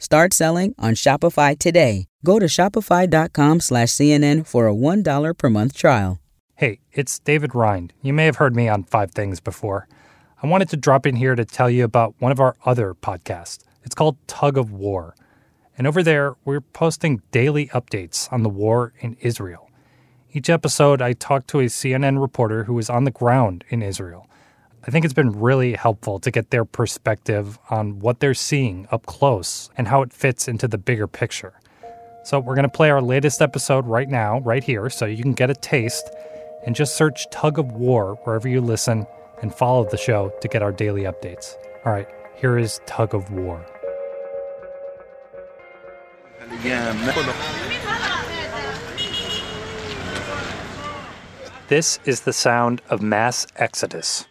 Start selling on Shopify today. Go to shopify.com slash CNN for a $1 per month trial. Hey, it's David Rind. You may have heard me on Five Things before. I wanted to drop in here to tell you about one of our other podcasts. It's called Tug of War. And over there, we're posting daily updates on the war in Israel. Each episode, I talk to a CNN reporter who is on the ground in Israel. I think it's been really helpful to get their perspective on what they're seeing up close and how it fits into the bigger picture. So, we're going to play our latest episode right now, right here, so you can get a taste and just search Tug of War wherever you listen and follow the show to get our daily updates. All right, here is Tug of War. This is the sound of mass exodus.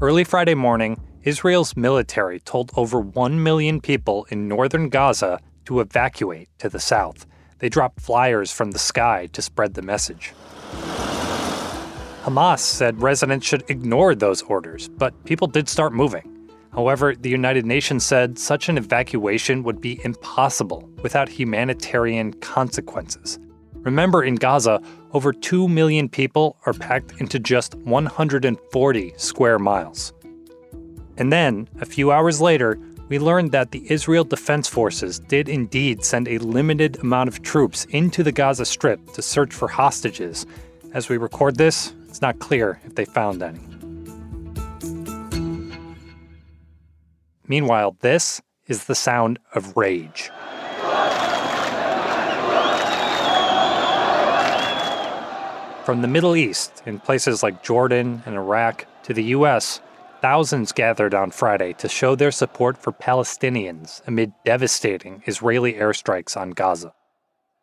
Early Friday morning, Israel's military told over 1 million people in northern Gaza to evacuate to the south. They dropped flyers from the sky to spread the message. Hamas said residents should ignore those orders, but people did start moving. However, the United Nations said such an evacuation would be impossible without humanitarian consequences. Remember, in Gaza, over 2 million people are packed into just 140 square miles. And then, a few hours later, we learned that the Israel Defense Forces did indeed send a limited amount of troops into the Gaza Strip to search for hostages. As we record this, it's not clear if they found any. Meanwhile, this is the sound of rage. From the Middle East, in places like Jordan and Iraq, to the U.S., thousands gathered on Friday to show their support for Palestinians amid devastating Israeli airstrikes on Gaza.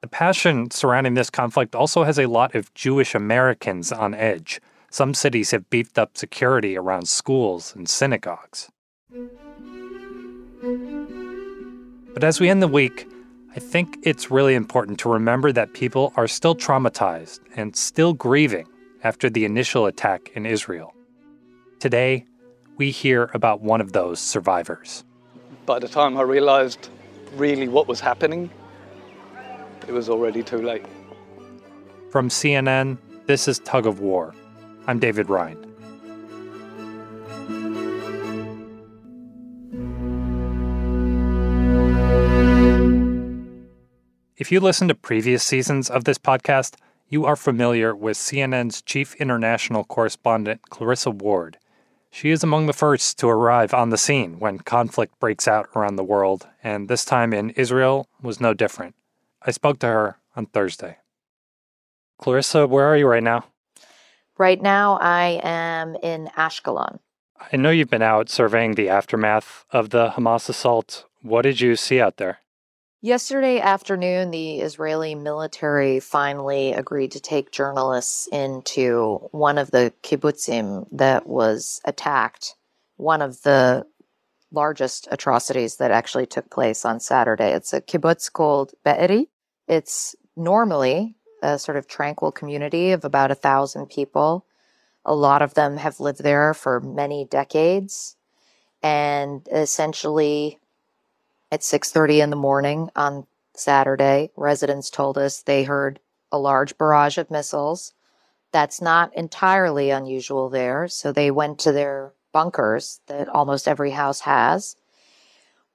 The passion surrounding this conflict also has a lot of Jewish Americans on edge. Some cities have beefed up security around schools and synagogues. But as we end the week, I think it's really important to remember that people are still traumatized and still grieving after the initial attack in Israel. Today, we hear about one of those survivors. By the time I realized really what was happening, it was already too late. From CNN, this is Tug of War. I'm David Rind. If you listen to previous seasons of this podcast, you are familiar with CNN's chief international correspondent, Clarissa Ward. She is among the first to arrive on the scene when conflict breaks out around the world, and this time in Israel was no different. I spoke to her on Thursday. Clarissa, where are you right now? Right now, I am in Ashkelon. I know you've been out surveying the aftermath of the Hamas assault. What did you see out there? Yesterday afternoon, the Israeli military finally agreed to take journalists into one of the kibbutzim that was attacked, one of the largest atrocities that actually took place on Saturday. It's a kibbutz called Be'eri. It's normally a sort of tranquil community of about a thousand people. A lot of them have lived there for many decades. And essentially, at 6:30 in the morning on Saturday, residents told us they heard a large barrage of missiles. That's not entirely unusual there, so they went to their bunkers that almost every house has.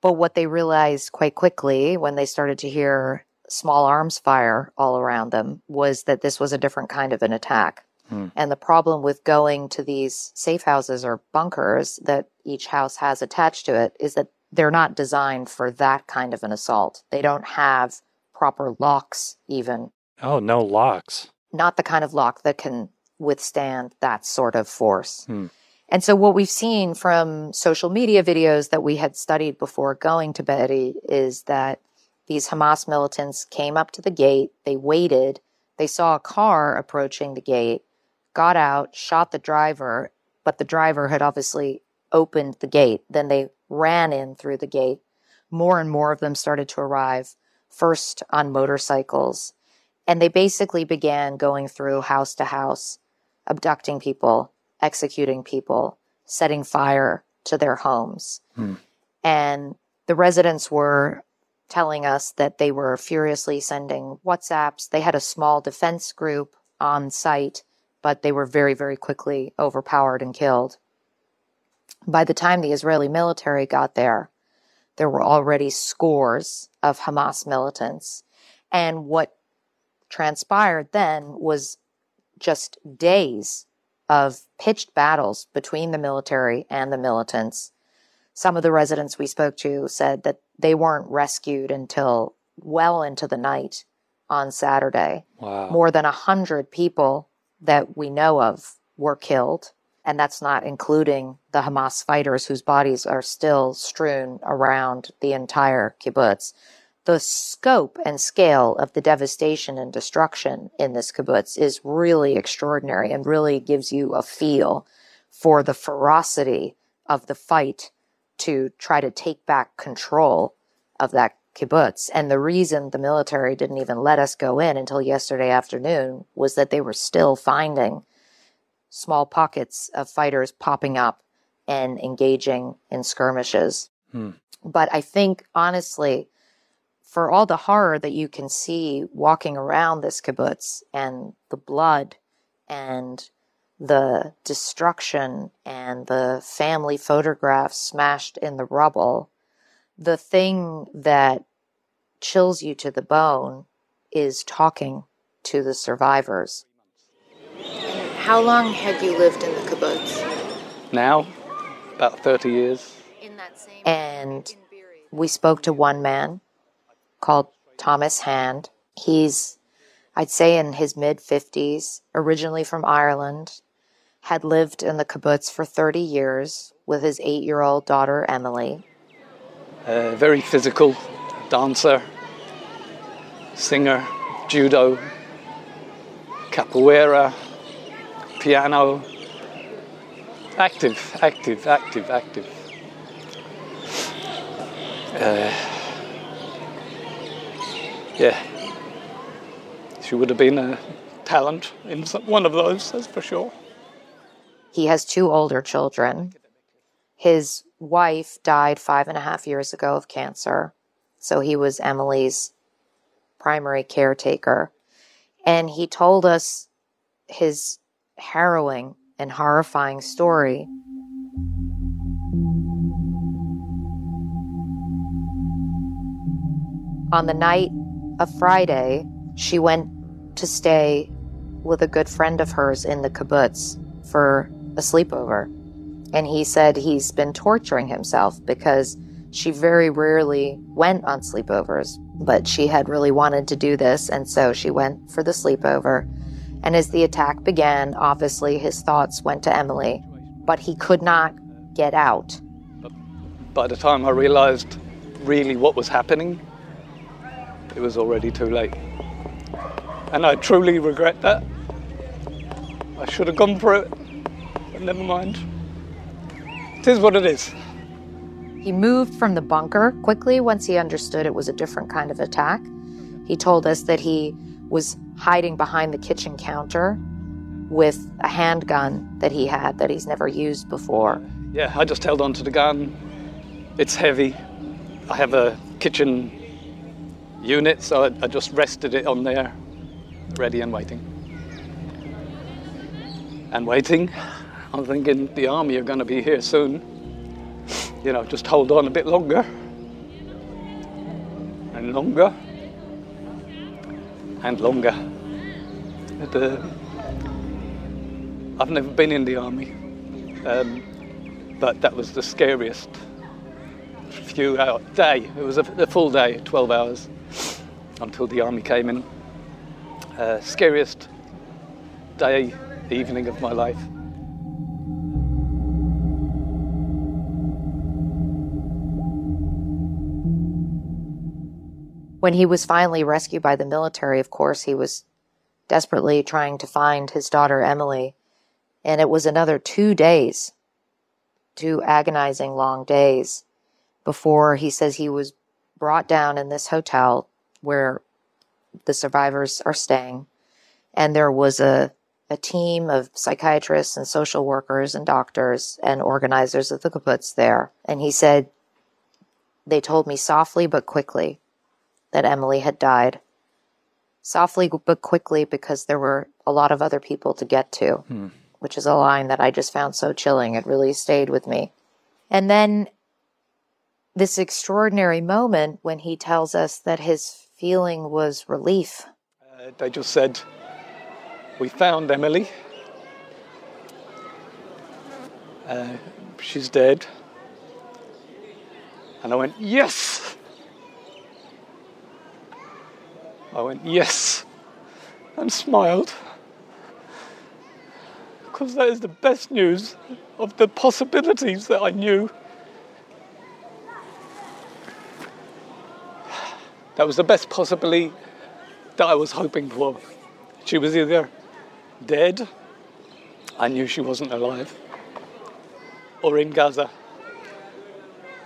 But what they realized quite quickly when they started to hear small arms fire all around them was that this was a different kind of an attack. Hmm. And the problem with going to these safe houses or bunkers that each house has attached to it is that they're not designed for that kind of an assault. They don't have proper locks, even. Oh, no locks. Not the kind of lock that can withstand that sort of force. Hmm. And so, what we've seen from social media videos that we had studied before going to Be'eri is that these Hamas militants came up to the gate, they waited, they saw a car approaching the gate, got out, shot the driver, but the driver had obviously opened the gate. Then they ran in through the gate. More and more of them started to arrive, first on motorcycles. And they basically began going through house to house, abducting people, executing people, setting fire to their homes. Hmm. And the residents were telling us that they were furiously sending WhatsApps. They had a small defense group on site, but they were very, very quickly overpowered and killed. By the time the Israeli military got there, there were already scores of Hamas militants. And what transpired then was just days of pitched battles between the military and the militants. Some of the residents we spoke to said that they weren't rescued until well into the night on Saturday. Wow. More than a hundred people that we know of were killed. And that's not including the Hamas fighters whose bodies are still strewn around the entire kibbutz. The scope and scale of the devastation and destruction in this kibbutz is really extraordinary and really gives you a feel for the ferocity of the fight to try to take back control of that kibbutz. And the reason the military didn't even let us go in until yesterday afternoon was that they were still finding small pockets of fighters popping up and engaging in skirmishes. Hmm. But I think, honestly, for all the horror that you can see walking around this kibbutz and the blood and the destruction and the family photographs smashed in the rubble, the thing that chills you to the bone is talking to the survivors. How long had you lived in the kibbutz? Now, about 30 years. And we spoke to one man called Thomas Hand. He's, I'd say, in his mid 50s, originally from Ireland, had lived in the kibbutz for 30 years with his eight year old daughter, Emily. Uh, very physical dancer, singer, judo, capoeira, piano. Active, active, active, active. Uh, yeah. She would have been a talent in one of those, that's for sure. He has two older children. His wife died five and a half years ago of cancer. So he was Emily's primary caretaker. And he told us his harrowing and horrifying story. On the night of Friday, she went to stay with a good friend of hers in the kibbutz for a sleepover. And he said he's been torturing himself because she very rarely went on sleepovers, but she had really wanted to do this, and so she went for the sleepover. And as the attack began, obviously his thoughts went to Emily, but he could not get out. By the time I realized really what was happening, it was already too late. And I truly regret that. I should have gone for it, but never mind. It is what it is. He moved from the bunker quickly once he understood it was a different kind of attack. He told us that he was hiding behind the kitchen counter with a handgun that he had that he's never used before. Yeah, I just held on to the gun. It's heavy. I have a kitchen unit, so I, I just rested it on there, ready and waiting. And waiting. I'm thinking the army are going to be here soon. You know, just hold on a bit longer. And longer. And longer. I've never been in the army. Um, but that was the scariest few hour day. It was a, a full day, 12 hours, until the army came in. Uh, scariest day, evening of my life. When he was finally rescued by the military, of course, he was desperately trying to find his daughter Emily. And it was another two days, two agonizing long days, before he says he was brought down in this hotel where the survivors are staying. And there was a a team of psychiatrists and social workers and doctors and organizers of the kibbutz there. And he said, they told me softly but quickly that Emily had died. Softly but quickly because there were a lot of other people to get to, hmm. which is a line that I just found so chilling. It really stayed with me. And then this extraordinary moment when he tells us that his feeling was relief. Uh, they just said, We found Emily. Uh, she's dead. And I went, Yes! I went, Yes! And smiled. Because that is the best news of the possibilities that I knew. That was the best possibility that I was hoping for. She was either dead, I knew she wasn't alive, or in Gaza.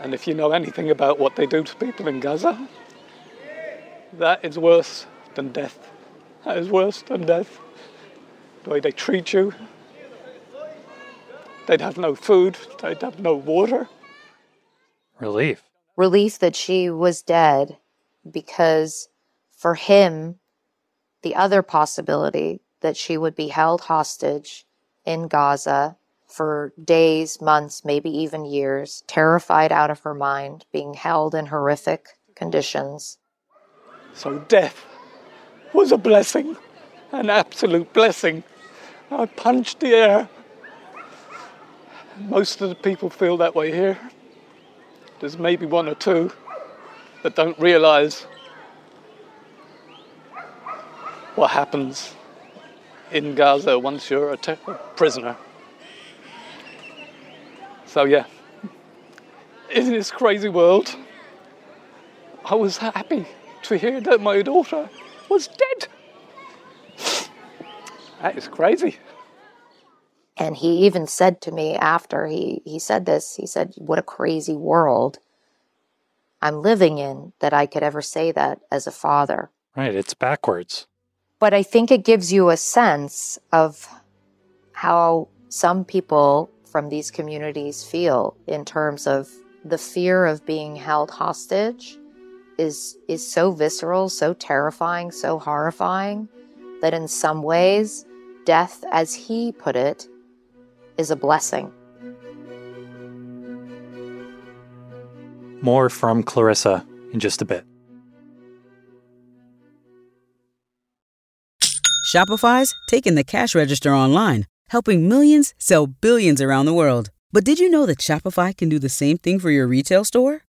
And if you know anything about what they do to people in Gaza, that is worse than death. That is worse than death. The way they treat you. They'd have no food, they'd have no water. Relief. Relief that she was dead because for him, the other possibility that she would be held hostage in Gaza for days, months, maybe even years, terrified out of her mind, being held in horrific conditions. So death was a blessing, an absolute blessing. I punched the air. Most of the people feel that way here. There's maybe one or two that don't realize what happens in Gaza once you're a te- prisoner. So, yeah, in this crazy world, I was happy to hear that my daughter was dead. That is crazy. And he even said to me after he, he said this, he said, What a crazy world I'm living in that I could ever say that as a father. Right, it's backwards. But I think it gives you a sense of how some people from these communities feel in terms of the fear of being held hostage is is so visceral, so terrifying, so horrifying that in some ways death as he put it is a blessing. More from Clarissa in just a bit. Shopify's taking the cash register online, helping millions sell billions around the world. But did you know that Shopify can do the same thing for your retail store?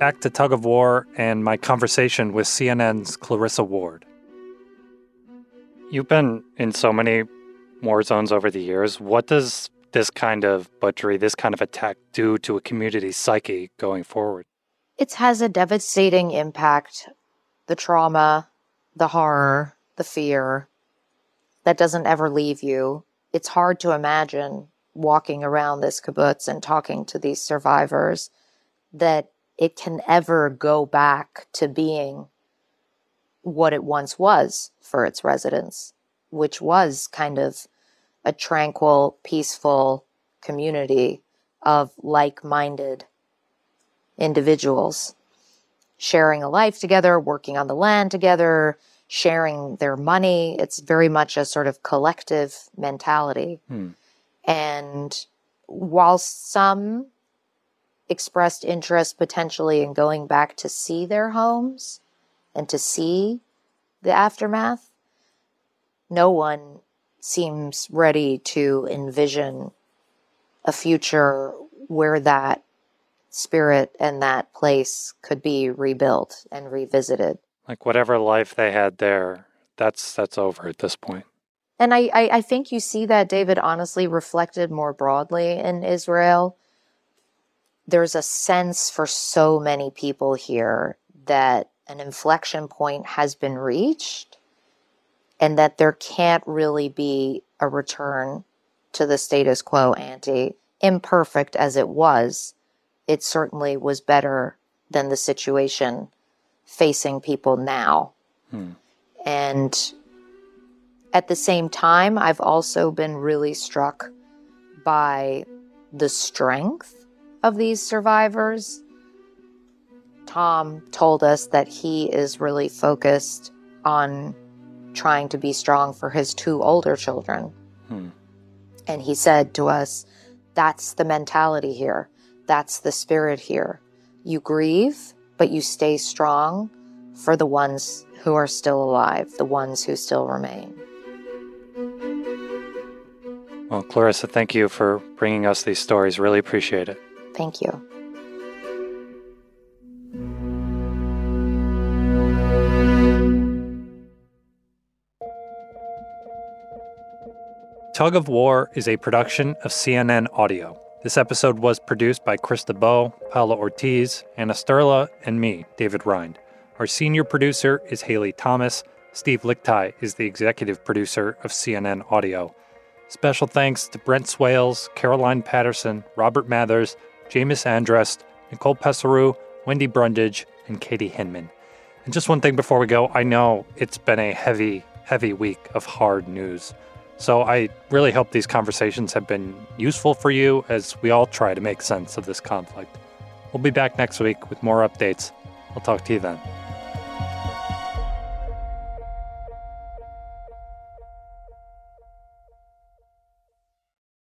Back to Tug of War and my conversation with CNN's Clarissa Ward. You've been in so many war zones over the years. What does this kind of butchery, this kind of attack do to a community's psyche going forward? It has a devastating impact. The trauma, the horror, the fear that doesn't ever leave you. It's hard to imagine walking around this kibbutz and talking to these survivors that it can ever go back to being what it once was for its residents, which was kind of a tranquil, peaceful community of like minded individuals sharing a life together, working on the land together, sharing their money. It's very much a sort of collective mentality. Hmm. And while some expressed interest potentially in going back to see their homes and to see the aftermath, no one seems ready to envision a future where that spirit and that place could be rebuilt and revisited. Like whatever life they had there, that's that's over at this point. And I, I, I think you see that, David, honestly reflected more broadly in Israel. There's a sense for so many people here that an inflection point has been reached and that there can't really be a return to the status quo ante, imperfect as it was. It certainly was better than the situation facing people now. Hmm. And at the same time, I've also been really struck by the strength of these survivors. Tom told us that he is really focused on trying to be strong for his two older children. Hmm. And he said to us, That's the mentality here. That's the spirit here. You grieve, but you stay strong for the ones who are still alive, the ones who still remain. Well, Clarissa, thank you for bringing us these stories. Really appreciate it. Thank you. Tug of War is a production of CNN Audio. This episode was produced by Krista Bow, Paola Ortiz, Anna Sterla, and me, David Rind. Our senior producer is Haley Thomas. Steve Lickteig is the executive producer of CNN Audio. Special thanks to Brent Swales, Caroline Patterson, Robert Mathers, Jamus Andrest, Nicole Pesaru, Wendy Brundage, and Katie Hinman. And just one thing before we go I know it's been a heavy, heavy week of hard news. So I really hope these conversations have been useful for you as we all try to make sense of this conflict. We'll be back next week with more updates. I'll talk to you then.